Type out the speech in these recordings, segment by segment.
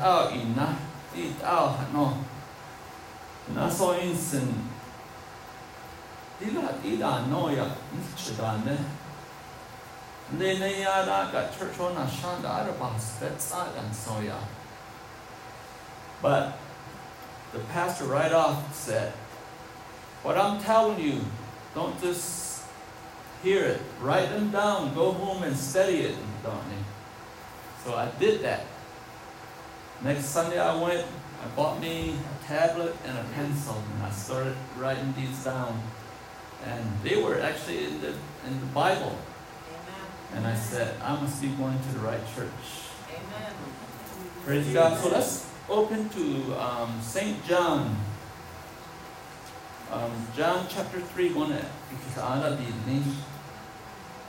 ao ina it ao no na so insen dila ida no ya chidane ne ne ya da ka church on a shanda arabas that's and so ya but the pastor right off said what i'm telling you don't just hear it, write them down, go home and study it, Donnie. So I did that. Next Sunday I went, I bought me a tablet and a pencil, and I started writing these down. And they were actually in the in the Bible. Amen. And I said, I must be going to the right church. Amen. Praise God. So let's open to um, St. John. Um, John chapter 3, one because I the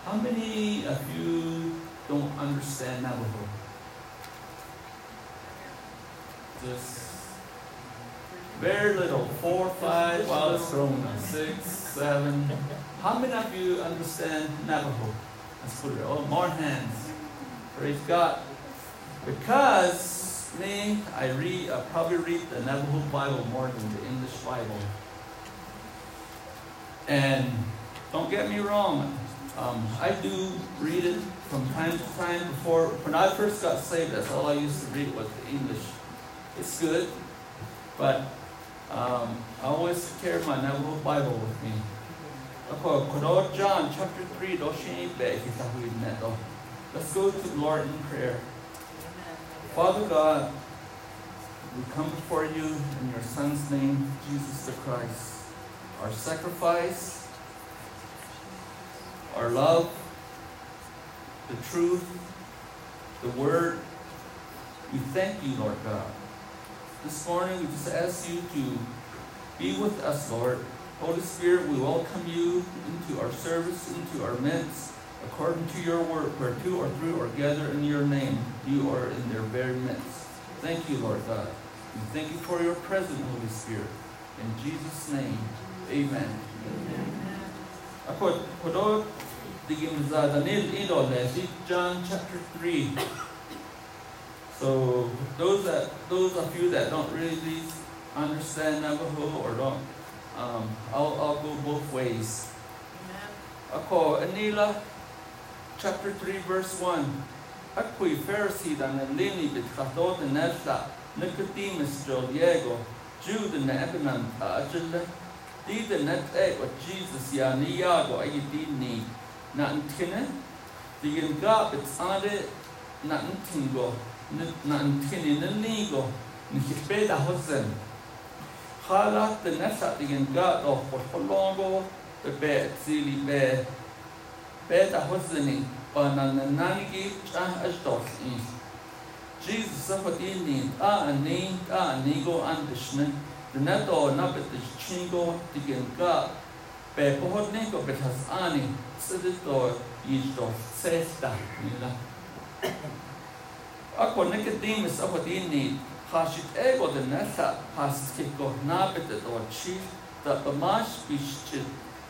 how many of you don't understand Navajo? Just very little. Four, five, well, it's thrown six, seven. How many of you understand Navajo? Let's put it. Oh, more hands. Praise God. Because me, I read, I probably read the Navajo Bible more than the English Bible. And don't get me wrong, um, I do read it from time to time. Before, when I first got saved, that's all I used to read was the English. It's good, but um, I always carry my Navajo Bible with me. John chapter 3, Let's go to the Lord in prayer. Father God, we come before you in your Son's name, Jesus the Christ, our sacrifice our love, the truth, the word. We thank you, Lord God. This morning, we just ask you to be with us, Lord. Holy Spirit, we welcome you into our service, into our midst, according to your word, where two or three are gathered in your name, you are in their very midst. Thank you, Lord God. And thank you for your presence, Holy Spirit. In Jesus' name, amen. amen. Ako, digim zadanil idolesi, John chapter 3. So those that those of you that don't really understand Navajo or don't, um, I'll, I'll go both ways. Ako, Anila, chapter 3, verse 1. Ako'y Pharisee da na lini bit chatot na nesla, Nicodemus jo Diego, Jude na ebanan ta ajala, Dida net e what Jesus ya ni yago ay di ni na antine digin ga bit ade na antingo na antine na nigo ni hipe da hosen khala te nasa digin ga do por holongo be be zili be be da hoseni pa na na nangi cha ajdos in Jesus sa fatini a ani a nigo andishne na to na bet chingo tigen ka pe pohot ne ko bet has ani sidit to is to sesta nila ako Nicodemus ako dini hashit ego de nasa has kiko na bet to chi da bamash bishit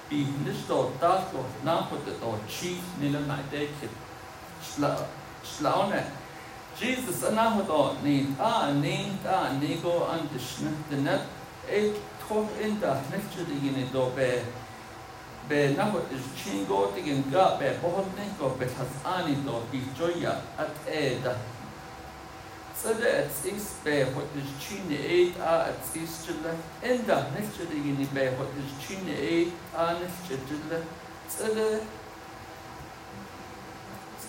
bi nisto tasko na pot to chi nila na de kit. Shla shlaune Jesus anahodo ni a ni a ni go an dishna the net. E to in da next the in do be be na ho is chingo the in ga be bohon ne go be has ani do bi joya at e da Sada at is be what is chine e a at is chilla in da next the in be what is chine e a next chilla Sada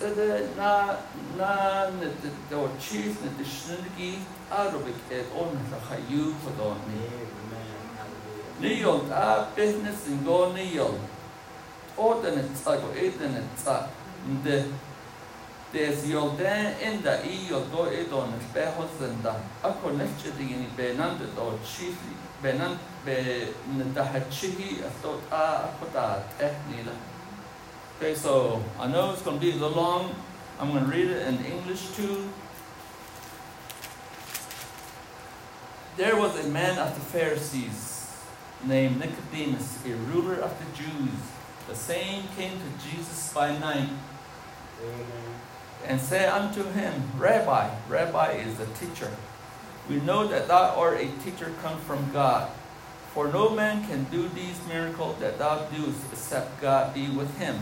Sada na na na the the chief na the shnigi Arabic et on the chayu for ni. Niol a business in go niol. Orden it tag or eden it tag. The there's yol den in the e yol go edon it behos and da. Ako nechte di ni benan the do chief benan be the hachihi a thought a akota eh nila. Okay, so I know it's going to be a little long. I'm going to read it in English too. There was a man of the Pharisees named Nicodemus, a ruler of the Jews. the same came to Jesus by night and said unto him, Rabbi, Rabbi is a teacher. We know that thou art a teacher come from God. For no man can do these miracles that thou doest except God be with him.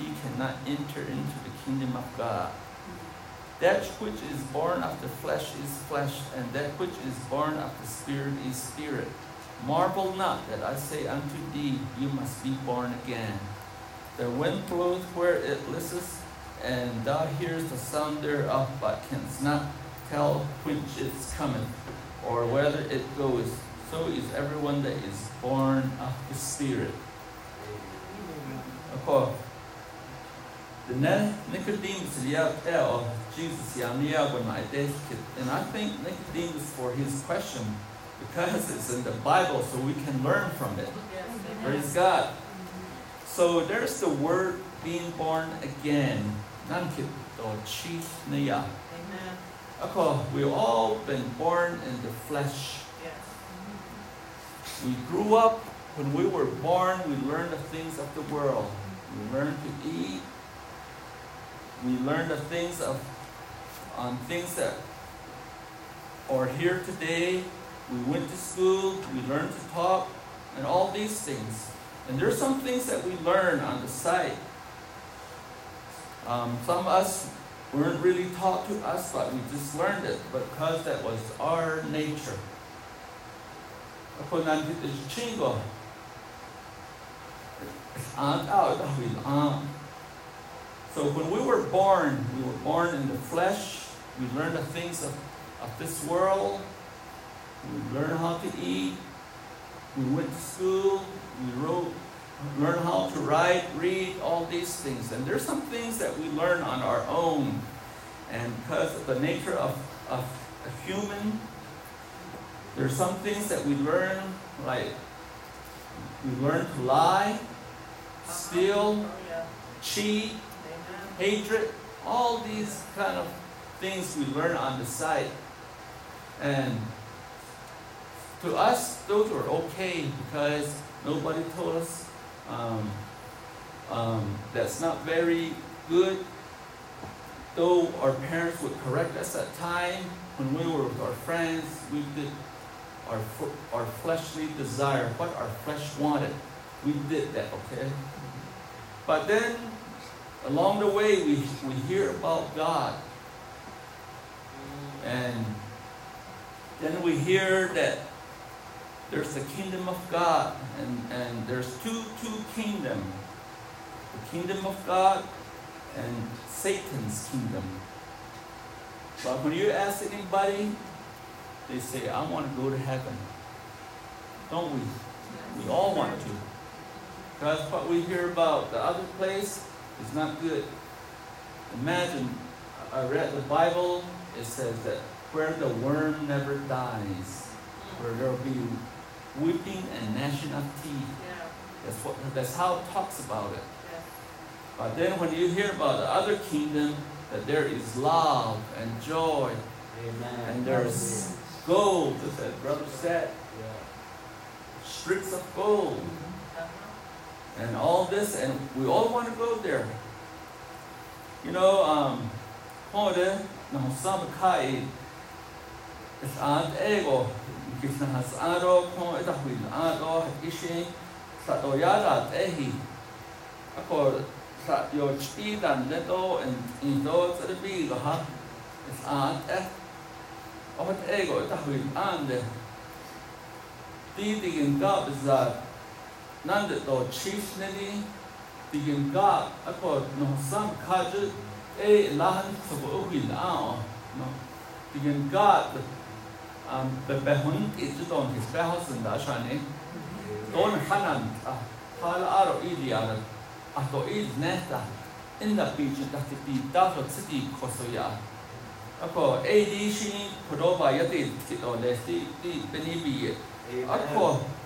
he cannot enter into the kingdom of God. That which is born of the flesh is flesh, and that which is born of the Spirit is spirit. Marvel not that I say unto thee, You must be born again. The wind bloweth where it listeth, and thou hearest the sound thereof, but canst not tell whence it cometh, or whether it goes. So is everyone that is born of the Spirit. Ako, the Nicodemus liao Jesus and I think Nicodemus for his question because it's in the Bible, so we can learn from it. Yes, Praise God. So there's the word being born again. Amen. Okay, We've all been born in the flesh. We grew up, when we were born, we learned the things of the world. We learned to eat. We learned the things of on things that are here today we went to school, we learned to talk, and all these things. And there's some things that we learn on the side. Um, some of us weren't really taught to us, but we just learned it because that was our nature. So when we were born, we were born in the flesh. We learned the things of, of this world, we learned how to eat. We went to school. We wrote, learned how to write, read, all these things. And there's some things that we learn on our own. And because of the nature of, of a human, there's some things that we learn, like we learn to lie, steal, oh, cheat, hatred, all these kind of things we learn on the side. And to us, those were okay because nobody told us um, um, that's not very good. Though our parents would correct us at time when we were with our friends, we did our our fleshly desire, what our flesh wanted. We did that, okay? But then along the way we, we hear about God. And then we hear that there's the kingdom of God, and, and there's two two kingdom. The kingdom of God and Satan's kingdom. But when you ask anybody, they say, I want to go to heaven. Don't we? We all want to. Because what we hear about the other place is not good. Imagine, I read the Bible, it says that where the worm never dies, where there'll be weeping and gnashing of teeth. Yeah. That's what that's how it talks about it. Yeah. But then when you hear about the other kingdom, that there is love and joy, Amen. and there's gold, as that brother said, yeah. streets of gold, mm-hmm. And all this, and we all want to go there. You know, um, no, some kai, it's an ego. Kisna has aro ko eta hui aro ishi sa to yara tehi ako sa yo chi dan le to en in do go ha es an e. O het ego eta hui ande ti digin ga なんでと、チーフネリディギンガー、あと、ノサンカジ、え、ラハン、そこ、ウィン、アオ、ディギンガー、あん、べ、べ、ほん、いつどん、ひすべほすんだ、しゃね。どん、はなん、あ、はら、あろ、いりやる、あと、いずねた、in the beach, that the beach, that the city, Kosoya. အပေါ်အေဒီရှင်ပရောဘာယတိတိတော်လေစီတိပနိဘီအပေါ်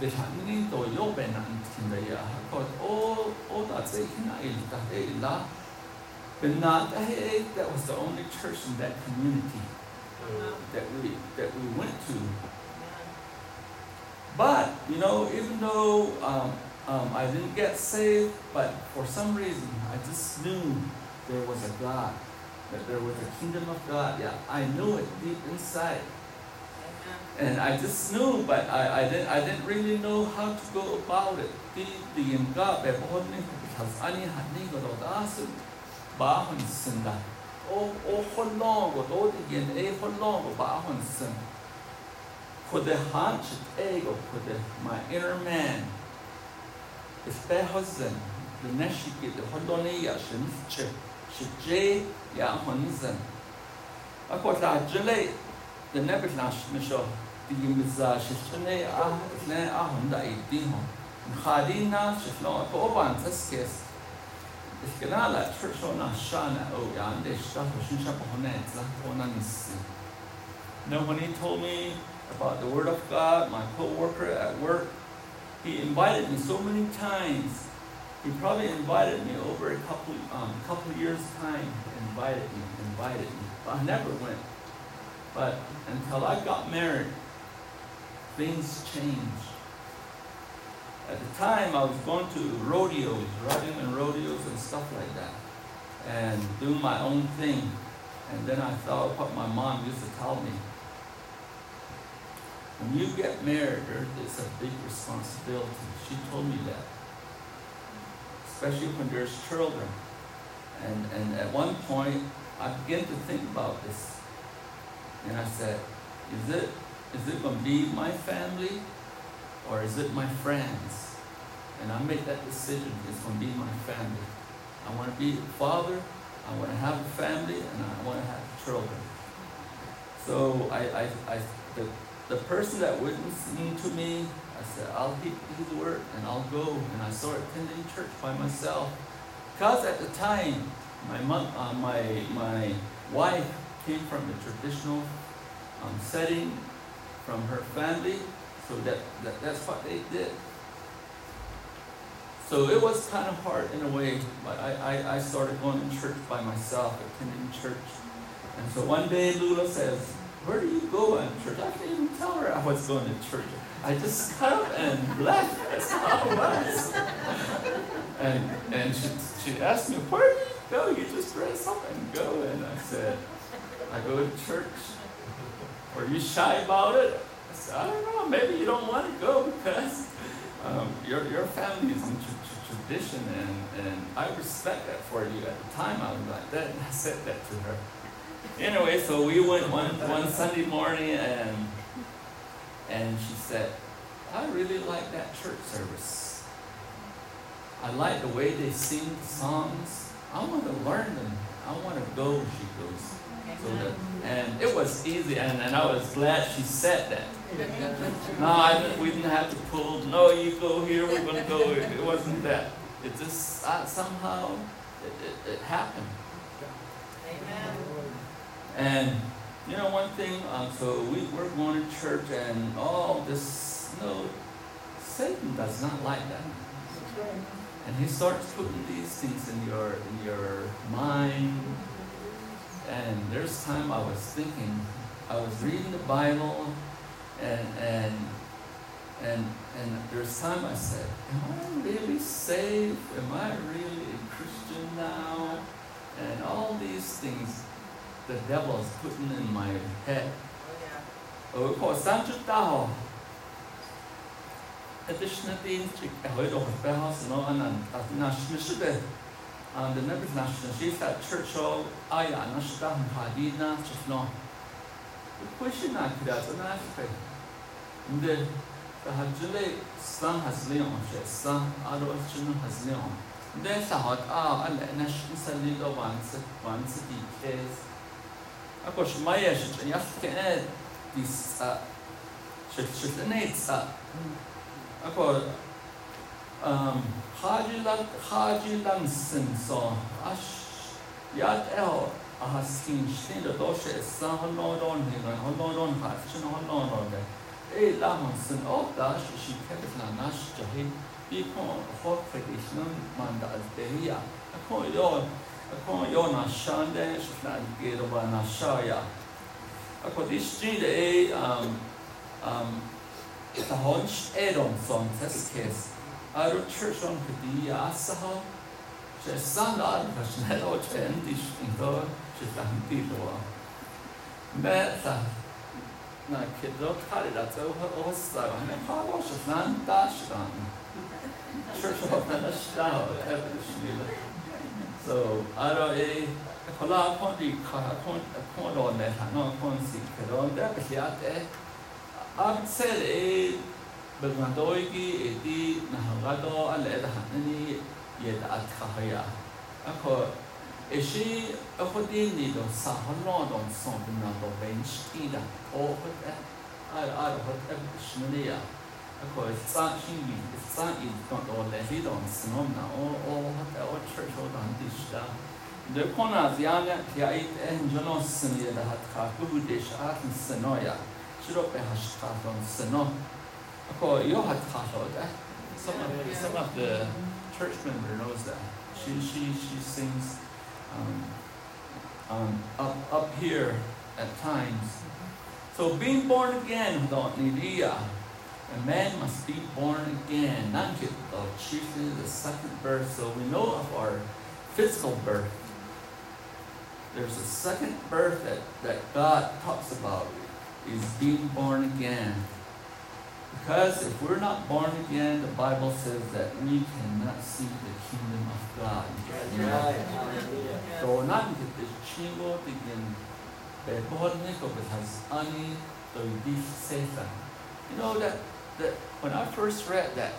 de hat ni do yo ben an tin da ya ko o o da ze hina il da e but that was the only church in that community that we that we went to but, you know, even though um, um, I didn't get saved, but for some reason I just knew there was a God, that there was a kingdom of God. Yeah, I knew it deep inside. And I just knew, but I, I didn't I didn't really know how to go about it. The the God eh, because I had neither of us bahon sinda. Oh oh holong or do the yin a holong bahon sin for the heart ego, for the my inner man. Espehozzen, the neshiki, the hodoniya, shenche, sheje ya honzen. Ako la jele, the nebeklash misho, the yimiza, shishene ah, ne ahonda idiho. Khadina, shiflo, ako oban, teskes. Iskelala, churchona shana, oh, yande, shtapo, shinshapo honet, zahona nisi. No, when he told me about the Word of God, my co-worker at work. He invited me so many times. He probably invited me over a couple um, couple years time. Invited me, invited me. But I never went. But until I got married, things change. At the time, I was going to rodeos, riding in rodeos and stuff like that, and doing my own thing. And then I thought what my mom used to tell me when you get married, there's a big responsibility. She told me that. Especially when there's children. And, and at one point, I began to think about this. And I said, is it, is it going to be my family or is it my friends? And I made that decision. It's going to be my family. I want to be a father. I want to have a family, and I want to have children. So I, I, I the, the person that witnessed me to me, I said, I'll keep his word and I'll go. And I started attending church by myself. Because at the time, my mom, uh, my, my wife came from a traditional um, setting from her family. So that, that that's what they did. So it was kind of hard in a way, but I, I, I started going to church by myself, attending church. And so one day Lula says, where do you go in church? I didn't even tell her I was going to church. I just got up and left. That's how it was. And, and she, she asked me, where do you go? You just dress up and go. And I said, I go to church. Are you shy about it? I said, I don't know. Maybe you don't want to go because um, your, your family is in tradition and, and I respect that for you. At the time, I was like that. And I said that to her. Anyway, so we went one, one Sunday morning and and she said, I really like that church service. I like the way they sing the songs. I want to learn them. I want to go, she goes. So that, and it was easy, and, and I was glad she said that. no, I, we didn't have to pull, no, you go here, we're going to go. It, it wasn't that. It just, uh, somehow, it, it, it happened. Amen. And you know one thing, um, so we, we're going to church and all this, you know, Satan does not like that. And he starts putting these things in your in your mind. And there's time I was thinking, I was reading the Bible, and and and and there's time I said, Am I really saved? Am I really a Christian now? And all these things the devil is putting in my head. Ở cổ sáng chút tao Additionally, ich habe heute auch bei Haus noch einen Nationalschmischel national the and the never national she's that church all aya nashta hadina just no question na kida na fe the the hajle san haslion she san aro chunu haslion the sahat a al national sali do once once the case akosh maya shi ya ke this uh shi shi ne uh ako um haji lan haji lan sin so ash yat el a haskin shin do doshe sa hono don ni ran hono don ha chin hono don de e la man sin o da shi ket na nash jahi bi ko ho tradition man da al deria ako yo ako yo na shande shi na ge do ba na shaya ako this g de um um Tá háins éan son tescés ar church an chudí asatha sé san á sin heáid endis intá si antítá. Me na kiddo chaid a tóha ósta na pá se ná dáán. Church na stá sníle. So e bermandoigi e di nahagado ale da hanani ye da at khaya ako e shi ako di ni do sa hono do son na do bench ida o hot e ar ar hot e shnunia ako e sa shi ni e sa i do do le hi do snom na o o hot e o church o dan di shda de kona ziana ya it en jonos sin da hat kha ku de shat sinoya Shiro pe hashkaton seno. Ako yo hat kato da. Some of some of the church member knows that. She she she sings um, um, up up here at times. So being born again, don't nidia. A man must be born again, not get the chiefly the second birth. So we know of our physical birth. There's a second birth that, that God talks about is being born again. Because if we're not born again, the Bible says that we cannot see the kingdom of God. So not the chingo begin has ani Satan. You know that that when I first read that,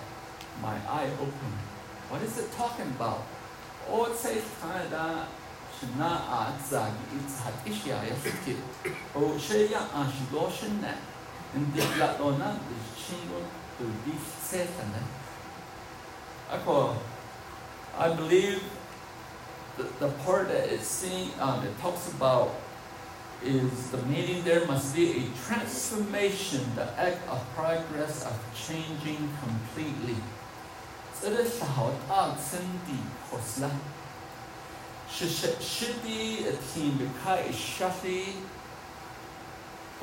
my eye opened. What is it talking about? Oh, it says of shna atzag itzhat ishya yashkit o oh, sheya ashgoshin in the latona the oh, chingo to be satan ako I believe the, the part that it's seeing um, it talks about is the meaning there must be a transformation, the act of progress of changing completely. So this is how it acts in the shidi atin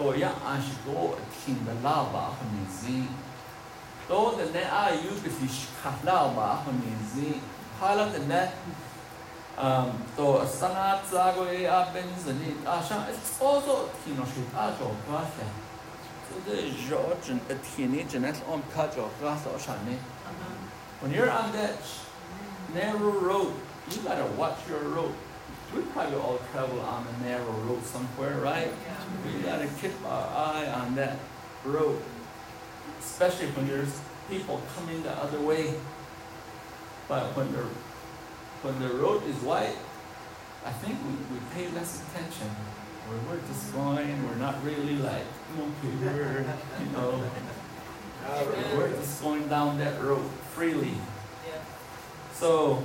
bekai shati toya ashgo atin belaba honizi to the ne a you bifish khalaba honizi hala the ne um to sanat zago e a benzani asha it's also tino shit a jo gasa so the georgian atini janet on oshani. When you're on that narrow road you gotta watch your road. We probably all travel on a narrow road somewhere, right? We gotta keep our eye on that road, especially when there's people coming the other way. But when the when the road is wide, I think we, we pay less attention. We're, we're just going, we're not really like, okay, we're, you know, we're just going down that road freely. So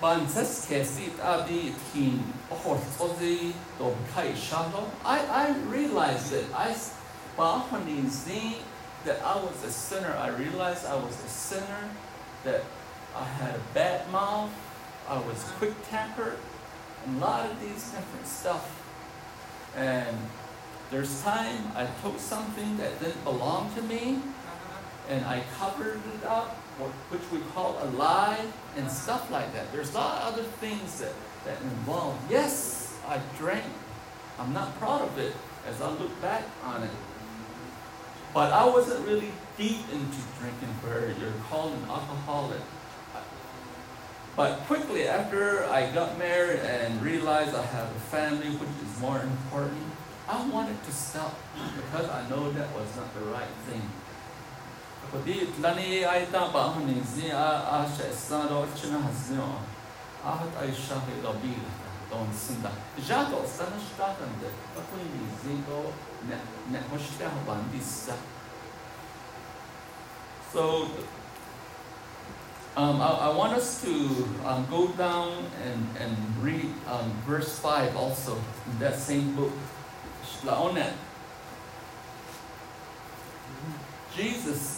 Banses kesit adi kin ozi do kai. I I realized that I bahani that I was a sinner. I realized I was a sinner. That I had a bad mouth. I was quick tempered. A lot of these different stuff. And there's time I took something that didn't belong to me uh-huh. and I covered it up, which we call a lie and stuff like that. There's a lot of other things that, that involve. Yes, I drank. I'm not proud of it as I look back on it. But I wasn't really deep into drinking where you're called an alcoholic. But quickly after I got married and realized I have a family, which is more important, I wanted to stop because I know that was not the right thing. Kodi lani ai ta ba zi a a she sa do china hazio. A hat ai sha he do bi don sinda. Ja do sa na starten de. Ba kuni ni zi do ne ne ho shta ban disa. So um, I, I, want us to um, go down and, and read um, verse 5 also in that same book. Jesus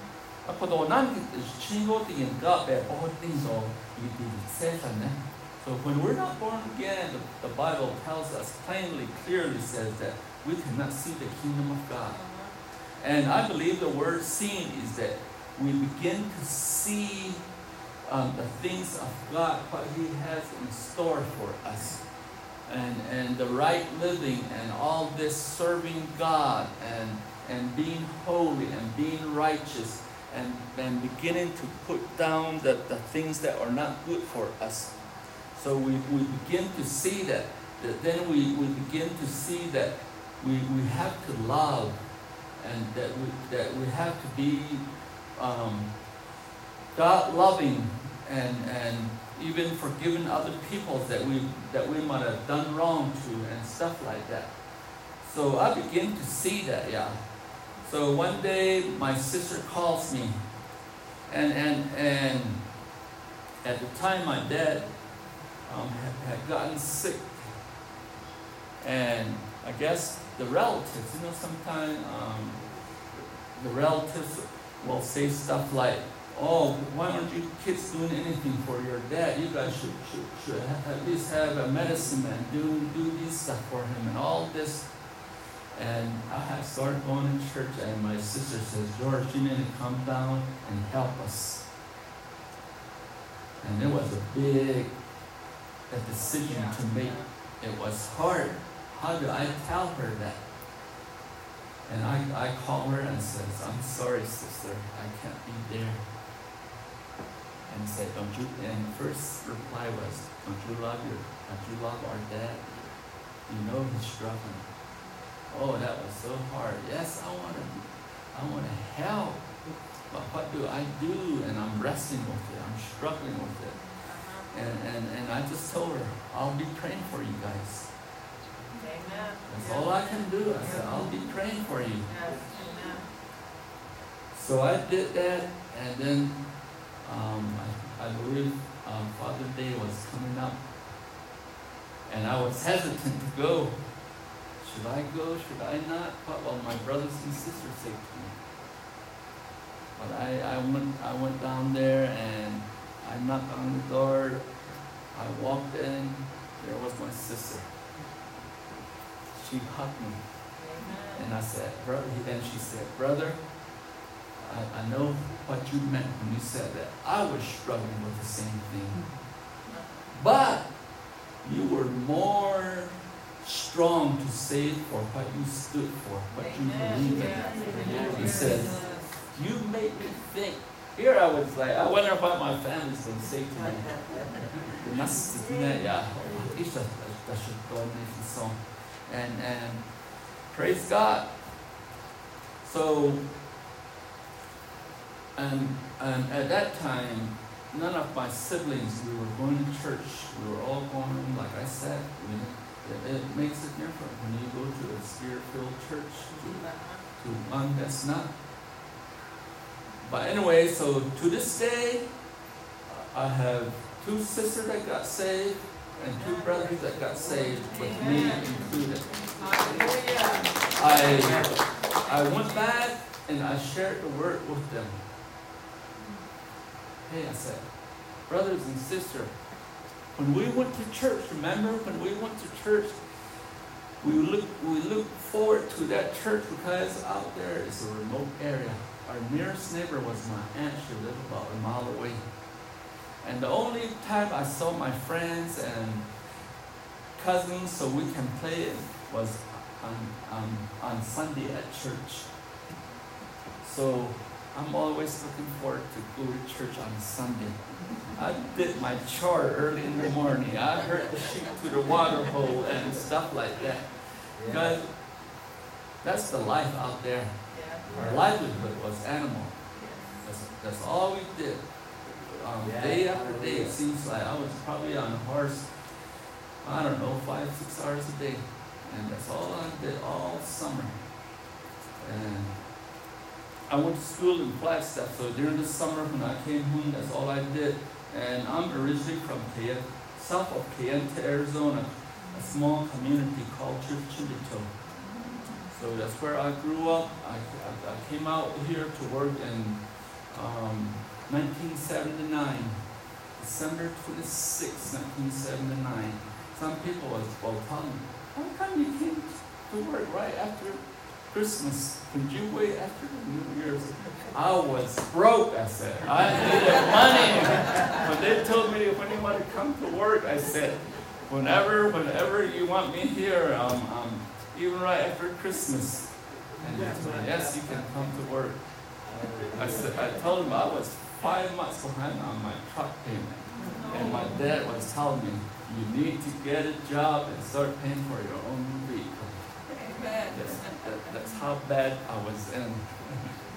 so when we're not born again, the, the Bible tells us plainly, clearly says that we cannot see the kingdom of God. And I believe the word seeing is that we begin to see um, the things of God, what He has in store for us. And, and the right living and all this serving God and, and being holy and being righteous and, and beginning to put down the, the things that are not good for us. So we, we begin to see that, that then we, we begin to see that we, we have to love and that we, that we have to be um, God loving and, and even forgiving other people that we, that we might have done wrong to and stuff like that. So I begin to see that, yeah. So one day my sister calls me, and and and at the time my dad um, had, had gotten sick, and I guess the relatives, you know, sometimes um, the relatives will say stuff like, "Oh, why aren't you kids doing anything for your dad? You guys should should, should at least have a medicine man do do this stuff for him and all this." And I started going to church, and my sister says, George, you need to come down and help us. And it was a big a decision to make. It was hard. How do I tell her that? And I, I call her and says, I'm sorry, sister, I can't be there. And said, Don't you and first reply was, Don't you love your don't you love our dad? You know he's struggling. Oh, that was so hard. Yes, I want to, I want to help, but what do I do? And I'm wrestling with it. I'm struggling with it. And, and, and I just told her, I'll be praying for you guys. Amen. That's all I can do. I said, I'll be praying for you. Yes. So I did that, and then um, I, I believe um, Father Day was coming up, and I was hesitant to go should I go? Should I not? Well, my brothers and sisters say to me. But I, I went I went down there and I knocked on the door. I walked in. There was my sister. She hugged me. And I said, brother, and she said, brother, I, I know what you meant when you said that. I was struggling with the same thing. Mm-hmm. But you were more strong to say for what you stood for, what you believe in. He says, You make me think. Here I was like, I wonder what my family's going to say to me. And, and praise God. So, and, and at that time, none of my siblings, we were going to church. We were all going, like I said, we it, it makes a difference when you go to a spirit-filled church to, to one that's not. But anyway, so to this day, I have two sisters that got saved and two brothers that got saved, with me included. I I went back and I shared the word with them. Hey, I said, brothers and sisters, when we went to church, remember when we went to church, we look we look forward to that church because out there is a remote area. Our nearest neighbor was my aunt. She lived about a mile away. And the only time I saw my friends and cousins so we can play it was on, on, on Sunday at church. So I'm always looking forward to go to church on Sunday. I did my chart early in the morning. I heard the sheep to the water hole and stuff like that. Because that's the life out there. Our livelihood was animal. That's, that's all we did. Um, day after day, it seems like I was probably on a horse, I don't know, five, six hours a day. And that's all I did all summer. And I went to school in Flagstaff, so during the summer when I came home, that's all I did. And I'm originally from Kayenta, south of Kayenta, Arizona, a small community called Churchill. So that's where I grew up. I, I, I came out here to work in um, 1979, December 26, 1979. Some people was well me, how come you came to work right after Christmas? Could you wait after New Year's? I was broke, I said. I needed money. When they told me if want come to work, I said, whenever, whenever you want me here, um, um, even right after Christmas. And he told me, yes, you can come to work. I said, I told him I was five months behind on my truck payment. And my dad was telling me, you need to get a job and start paying for your own vehicle. That's, that, that's how bad I was in.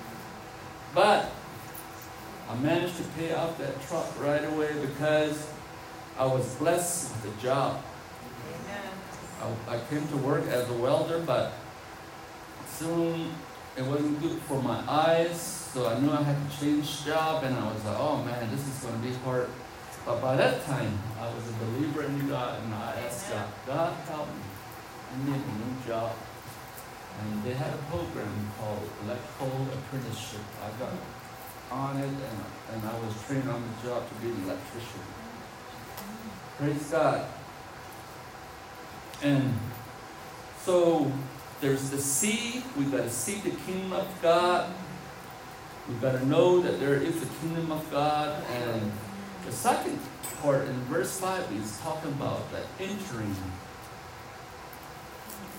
but I managed to pay off that truck right away because I was blessed with a job. I, I came to work as a welder, but soon it wasn't good for my eyes, so I knew I had to change job, and I was like, oh man, this is going to be hard. But by that time, I was a believer in God, and I asked God, God help me. I need a new job. And they had a program called Electrical Apprenticeship. I got on it, and, and I was trained on the job to be an electrician. Praise God. And so there's the seed. We've got to see the kingdom of God. We've got to know that there is a kingdom of God. And the second part in verse 5 is talking about that entering.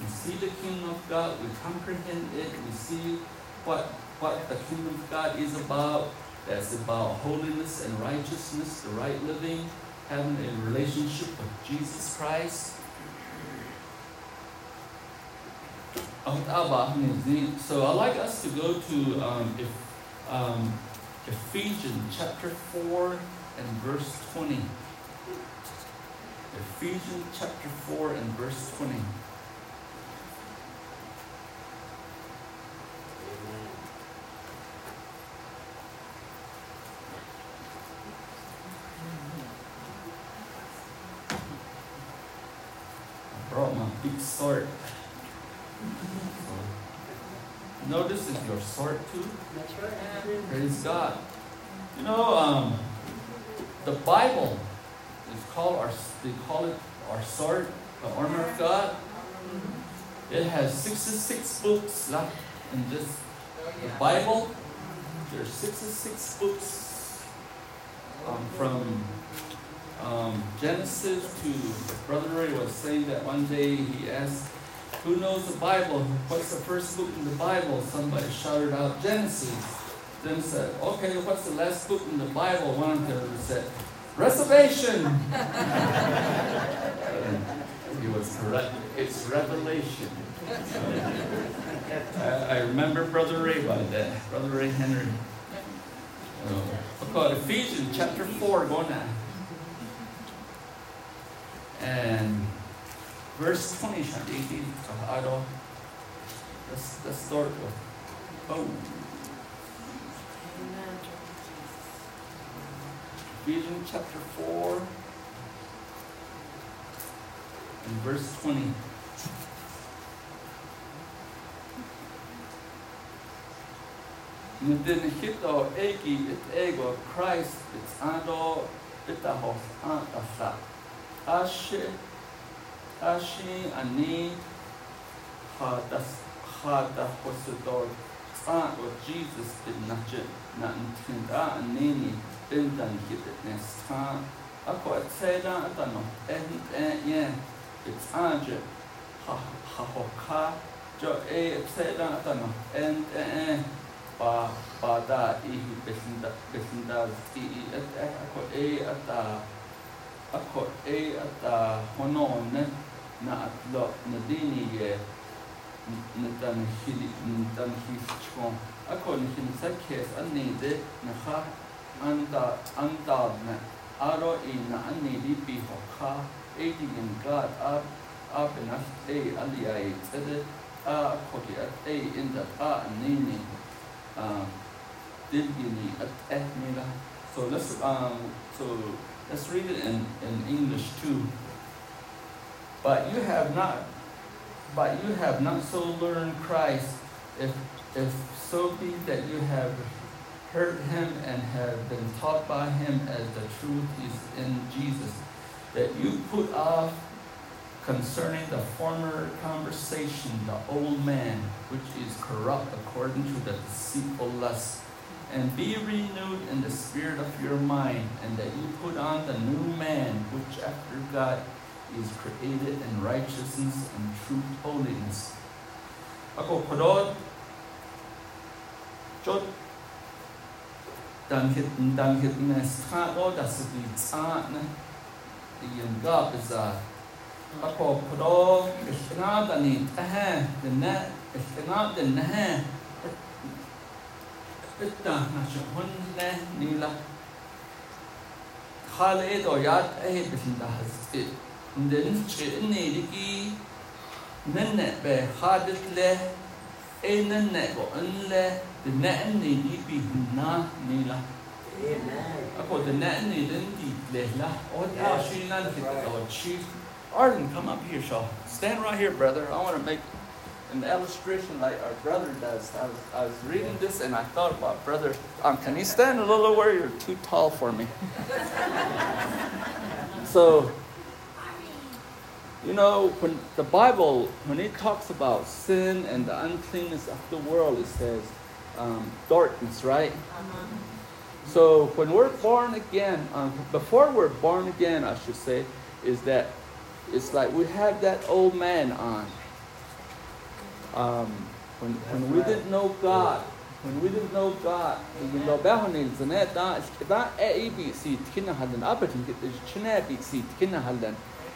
We see the kingdom of God, we comprehend it, we see what, what the kingdom of God is about. That's about holiness and righteousness, the right living, having a relationship with Jesus Christ. So I'd like us to go to um, if, um, Ephesians chapter 4 and verse 20. Ephesians chapter 4 and verse 20. I brought my big sword. No, this is your sword too. That's right. Praise God. You know, um, the Bible is called our. They call it our sword, the armor of God. It has sixty-six books left in this the Bible. There's sixty-six books um, from um, Genesis to. Brother Ray was saying that one day he asked who knows the Bible? What's the first book in the Bible? Somebody shouted out Genesis. Then said, okay, what's the last book in the Bible? One of them said, Reservation. he was correct. It's Revelation. I, I, remember Brother Ray by that. Brother Ray Henry. Uh, Ephesians chapter 4, going on. And verse 20 Shanti Ado. Let's, let's start with oh. Ephesians chapter 4 and verse 20. Nidin hito egi it ego Christ it's ando bitahos anta Ashe ashi ani hadas hada hosidor tzan o Jesus did nache na ntinda anini bindan hibit nes ta ako atseda atano en en ye it's anje ha ha hoka jo e atseda atano en en pa pa da i besinda so let's um so let's read it in in english too but you have not but you have not so learned Christ, if, if so be that you have heard him and have been taught by him as the truth is in Jesus, that you put off concerning the former conversation the old man, which is corrupt according to the deceitful lust, and be renewed in the spirit of your mind, and that you put on the new man, which after God is created in righteousness and true holiness. Ako kodod chot dan hit dan hit na ska o da su di tsa na yin ga biza ako kodo ishna da ni ta ha de na ishna de na itta na shon na ni la yat eh bisinda hazit den chini diki nenne be hadet le e nenne go unle de nenne di bi na ni la ako de nenne den di le la o ta shi nan ki o chi Arden, come up here, Shaw. Stand right here, brother. I want to make an illustration like our brother does. I was, I was reading this and I thought about brother. Um, can you stand a little where you're too tall for me? so you know, when the Bible, when it talks about sin and the uncleanness of the world, it says um, darkness, right? Uh-huh. So when we're born again, um, before we're born again, I should say, is that it's like we have that old man on. Um, when, when we didn't know God, when we didn't know God, you know, back when that that ABC, tkina hadan, apatin, china ABC, tkina hadan. an mu be shi chin ba don chon do bi ga hi ta bi a um be yi ta a ko do be ta ho ni zin da in de de in ga be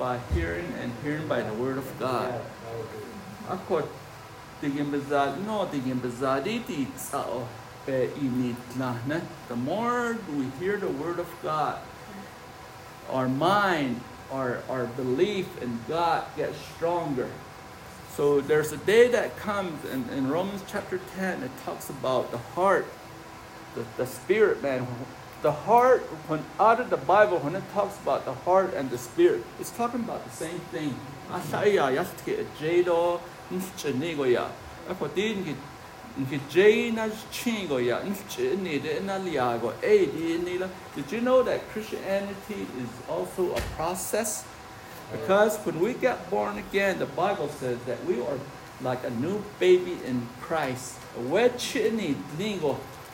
by hearing and hearing by the word of God. The more we hear the word of God, our mind, our our belief in God gets stronger. So there's a day that comes in, in Romans chapter 10, it talks about the heart, the, the spirit man the heart, when out of the Bible, when it talks about the heart and the spirit, it's talking about the same thing. Did you know that Christianity is also a process? Because when we get born again, the Bible says that we are like a new baby in Christ. Wechini lingo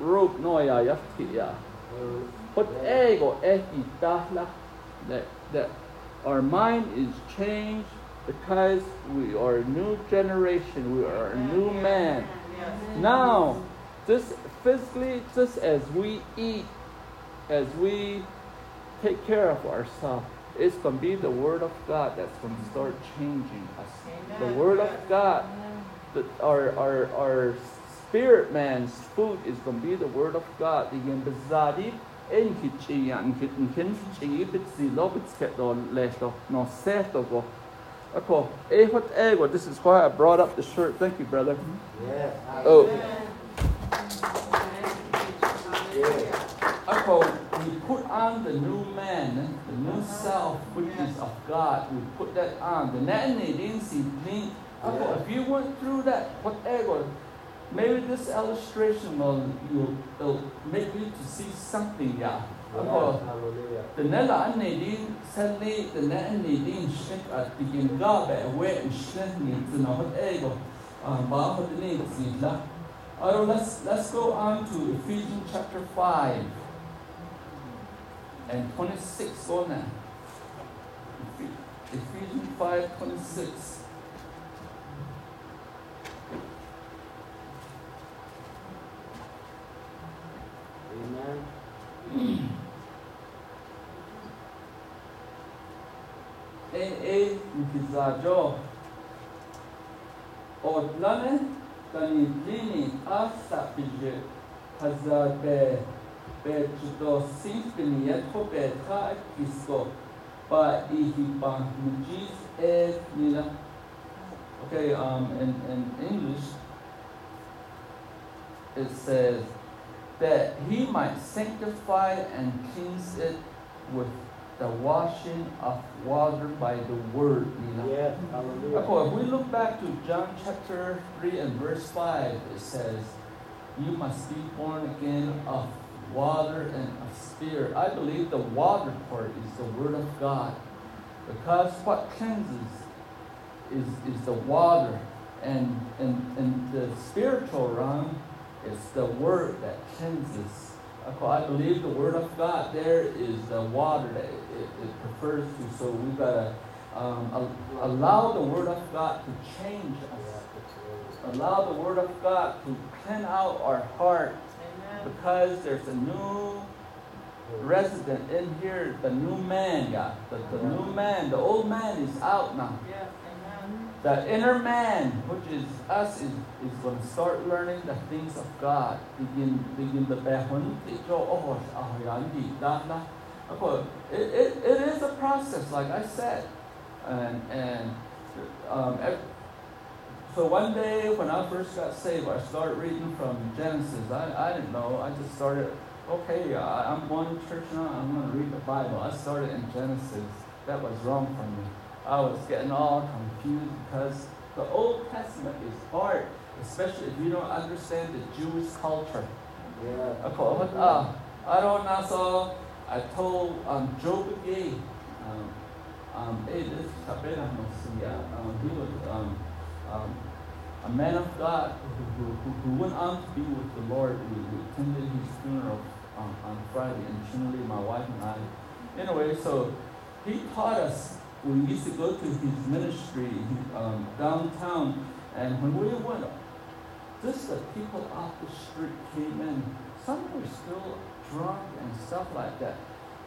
rope noya yaftia. What ego etitahla that that our mind is changed because we are a new generation, we are a new man. Now, just physically, just as we eat, as we take care of ourselves, it's going to be the Word of God that's going to start changing us. The Word of God, that our, our, our spirit man's food is going to be the Word of God. en ki chi an ki kin chi bit si lo bit ket do le do no set do go ako eh, e eh, what this is why I brought up the shirt thank you brother yeah oh Ako, we put on the new man, the new self, which is of God. We put that on. The nan ni din si ni. If you went through that, what eh, ego, Maybe this illustration will, will, will make you to see something, yeah. About oh. the Nella Anadin, suddenly the Nella Anadin shake at the Gingaba away and shrinking to not able, ah, um, Baha the Nizila. All oh, right. let's, let's go on to Ephesians chapter 5 and 26 on that. Ephesians 5 26. Amen. e mkizajo. Odlane kani lini asta pije. Hazar be be chuto simpini yetho be kisko pa ihi pa mujis e nila okay um in in english it says that he might sanctify and cleanse it with the washing of water by the word. Yes, hallelujah. Okay, if we look back to John chapter 3 and verse 5, it says, You must be born again of water and of spirit. I believe the water part is the word of God. Because what cleanses is, is the water. And, and, and the spiritual realm it's the word that cleanses. I believe the word of God there is the water that it, it prefers to. So we've got to um, allow the word of God to change us. Allow the word of God to clean out our heart because there's a new resident in here, the new man, God. The, the new man, the old man is out now. The inner man, which is us, is, is going to start learning the things of God. Begin begin the it, it, it is a process, like I said. And, and um, so one day when I first got saved, I started reading from Genesis. I, I didn't know. I just started, okay, I'm going to church now. I'm going to read the Bible. I started in Genesis. That was wrong for me. I was getting all confused because the Old Testament is hard, especially if you don't understand the Jewish culture. Yeah. Ako, uh, don't know, so. I told um, Job again, um, um, hey, this is um, he was um, um, a man of God who, who, who, went on to be with the Lord. We, we attended his funeral um, on Friday and Chinle, my wife and I. Anyway, so he taught us we used to go to his ministry um, downtown, and when we went, just the people off the street came in. Some were still drunk and stuff like that.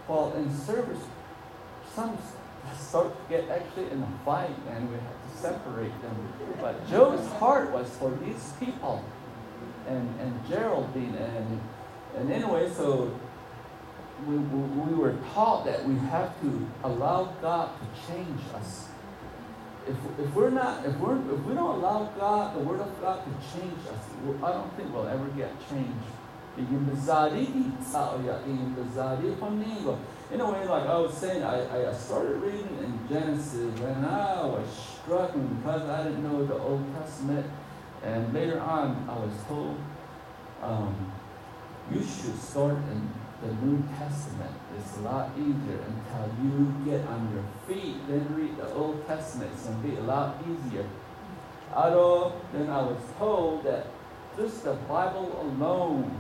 While in service, some start to get actually in a fight, and we had to separate them. But Joe's heart was for these people, and and Geraldine, and and anyway, so we, we were taught that we have to allow God to change us. If, if we're not, if we're, if we don't allow God, the Word of God to change us, I don't think we'll ever get changed. In a way, like I was saying, I, I started reading in Genesis and I was struck because I didn't know the Old Testament. And later on, I was told, um, you should start in the New Testament is a lot easier until you get on your feet. Then read the Old Testament. It's going to be a lot easier. Although then I was told that just the Bible alone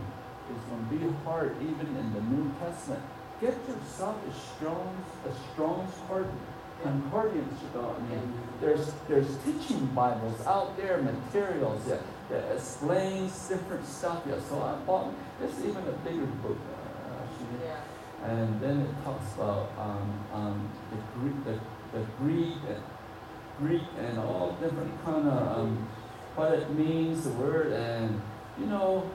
is going to be hard even in the New Testament. Get yourself a strong, a strong concordance. I mean, there's there's teaching Bibles out there, materials that, that explains different stuff. Yeah, so I bought. It's even a bigger book. Yeah. And then it talks about um, um, the Greek, the, the Greek and Greek and all different kind of um, what it means, the word, and you know,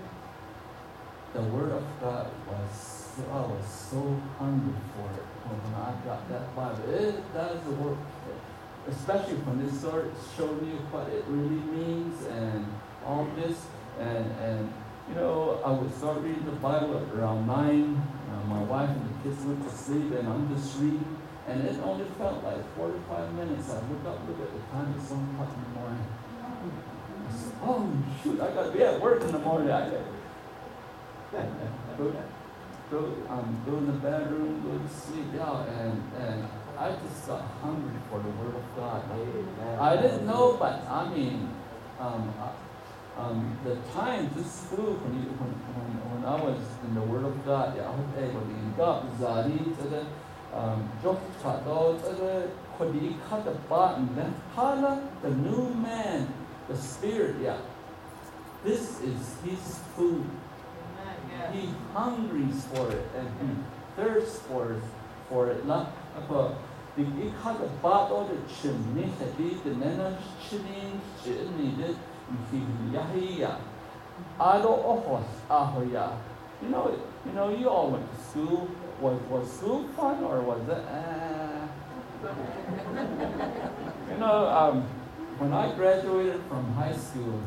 the word of God was I was so hungry for it when I got that Bible. It does work, especially when it starts showing you what it really means and all this, and and you know, I would start reading the Bible around nine. My wife and the kids went to sleep, and I'm just reading and it only felt like 45 minutes. I look up, look at the time, it's 1 o'clock in the morning. I said, oh, shoot, I got to be at work in the morning. I go, go, um, go in the bedroom, go to sleep, yeah, and, and I just got hungry for the Word of God. I didn't know, but I mean, um, uh, um, the time just flew when, you, when, when, when I was in the Word of God. Yeah, I was able to God, Zari, the Jok Chado, Kodi Kata Batan, then Hala, the new man, the spirit, yeah. This is his food. He hungries for it and he thirsts for it, for it. La, apa, the bato the chimney, the the nena chinin, chini, the yahiya. Ado ohos ahoya. You know, you know, you all went to school was, was school fun or was it, uh, you know, um, when I graduated from high school,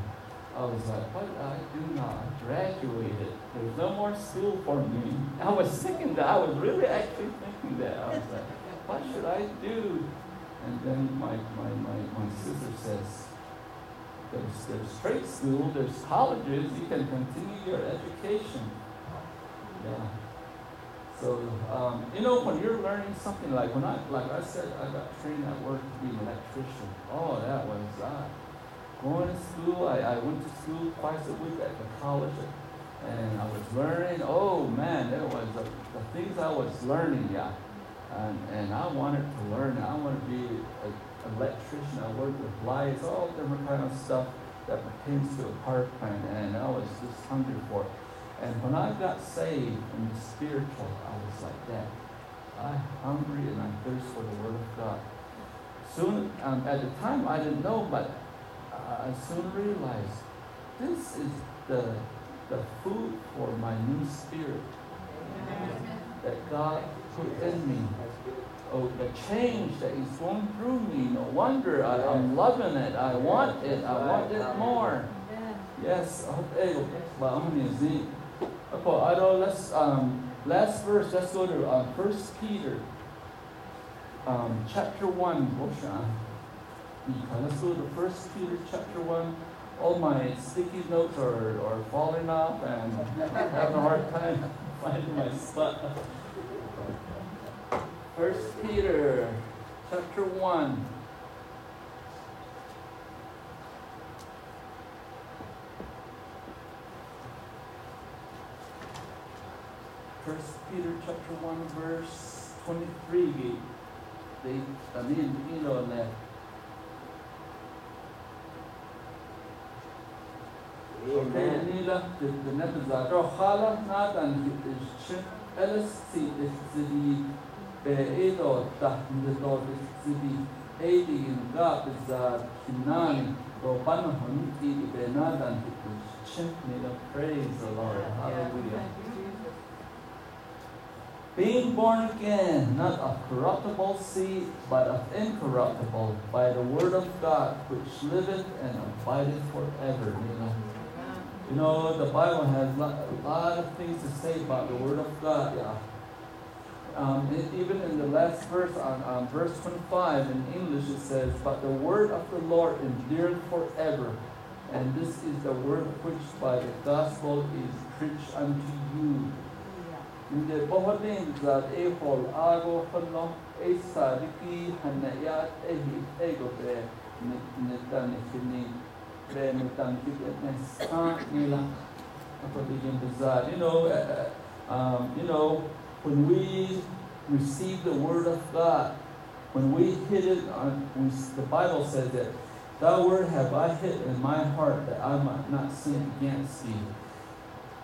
I was like, what I do now? I graduated. There's no more school for me. I was thinking that. I was really actually thinking that. I was like, what should I do? And then my, my, my, my sister says, there's, there's trade school, there's colleges, you can continue your education. Yeah. So, um, you know, when you're learning something like when I, like I said, I got trained at work to be an electrician. Oh, that was uh, going to school. I, I went to school twice a week at the college, and I was learning. Oh man, there was the, the things I was learning. Yeah, and and I wanted to learn. I wanted to be an electrician. I worked with lights, all different kind of stuff that pertains to a power plant, and I was just hungry for it. And when I got saved in the spiritual, I was like that. I'm hungry and I thirst for the Word of God. Soon, um, at the time, I didn't know, but I soon realized this is the, the food for my new spirit that God put in me. Oh, the change that is going through me. No wonder I, am loving it. I want it. I want it more. Yes. Okay, I know, let's, um, last verse, let's go to uh, 1 Peter um, chapter 1. Let's go to 1 Peter chapter 1. All my sticky notes are, are falling off and I'm having a hard time finding my spot. 1 Peter chapter 1. First Peter chapter 1 verse 23 they también vino la nila the net za ro khala na dan ch elas si si be edo ta de do si di edi in ga za kinan do pan hun ti be na dan ch nila praise the lord hallelujah being born again, not of corruptible seed, but of incorruptible, by the word of God, which liveth and abideth forever. You know, you know the Bible has a lot of things to say about the word of God. Yeah. Um, even in the last verse, on, on verse 25 in English, it says, But the word of the Lord endureth forever. And this is the word which by the gospel is preached unto you. Inde bohordin zat e hol ago hollo e sadiki hanayat e hi ego be netan fini be netan kit ne sa nila You know, uh, uh, um, you know, when we receive the word of God, when we hit it uh, on, we, the Bible says that, Thy word have I hid in my heart that I might not sin against thee.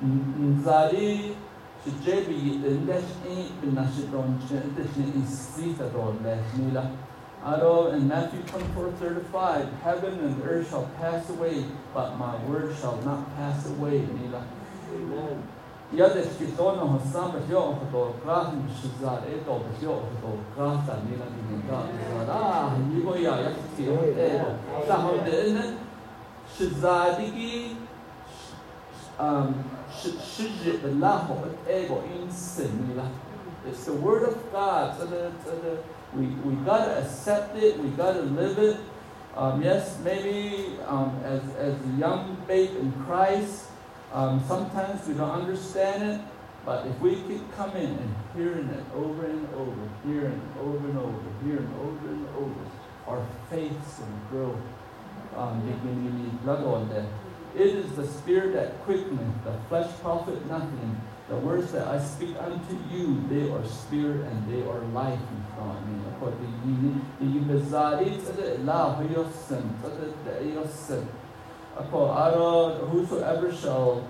Nzari shijebi lesh in binashidron chen in sitadron lesh nila. Aro in Matthew 24, 35, heaven and earth shall pass away, but my word shall not pass away. Amen. Yadda ki tono ho samba hyo ho to krah ni shizar e to hyo ho to krah ta nila ni ga zara ni go ya ya ki ho e ta ho de ne shizadigi um shizhi la ho e go in sin nila. It's the word of God. So the, so the we, we got to accept it. We got to live it. Um, yes, maybe um, as, as a young babe in Christ, um, sometimes we don't understand it. But if we keep coming and hearing it over and over, hearing it over and over, hearing over and over, our faith will grow. Um, it is the spirit that quickeneth, the flesh profit nothing. The words that I speak unto you, they are spirit and they are life in front of me. Whosoever shall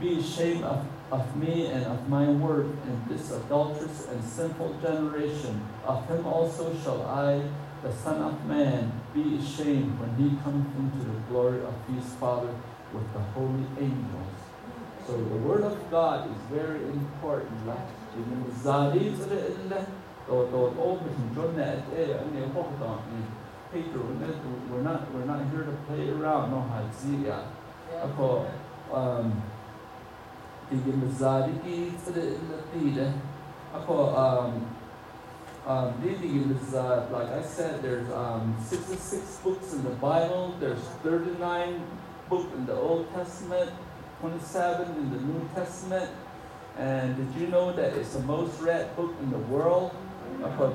be ashamed of, of me and of my word in this adulterous and sinful generation, of him also shall I, the Son of Man, be ashamed when he comes into the glory of his Father with the holy angels. So the word of God is very important. We're not we're not here to play around no hazia. Ako um tigil mazari ki tida. Ako um um, like I said, there's um, 66 books in the Bible. There's 39 books in the Old Testament. 27 in the New Testament. And did you know that it's the most read book in the world? na so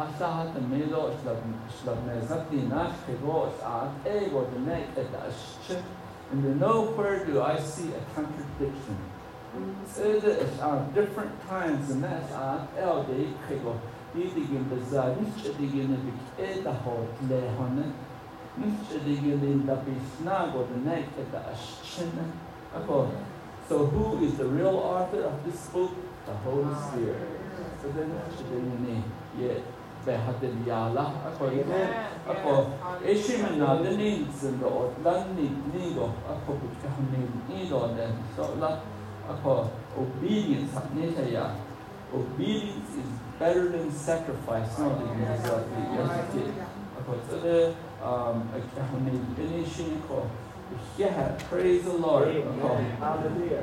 Asahat the middle shlabnezati nashkegos at ego the neck at the and nowhere do I see a contradiction. It is on different times and that's at el de kego. Didigin bazar, nicht digin the eda hot lehone, nicht digin in the bisnago the neck at the ashin. So who is the real author of this book? the Holy ah, Spirit. So then ni ye be hatil yala ako ito ako eshimen na dinin zindo dan ni nigo ako butkahanin ido then so la ako obedience ni saya. Obedience is better than sacrifice. No di exactly yes ako so the um akahanin inishin ko yeah praise the Lord. Ako hallelujah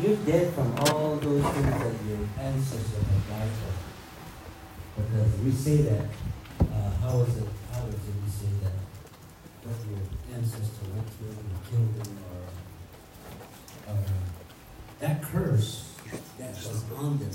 you're dead from all those things that your ancestors have died for. Because we say that, uh, how is it, how is it we say that what your ancestor went through and killed them or, or that curse that was on them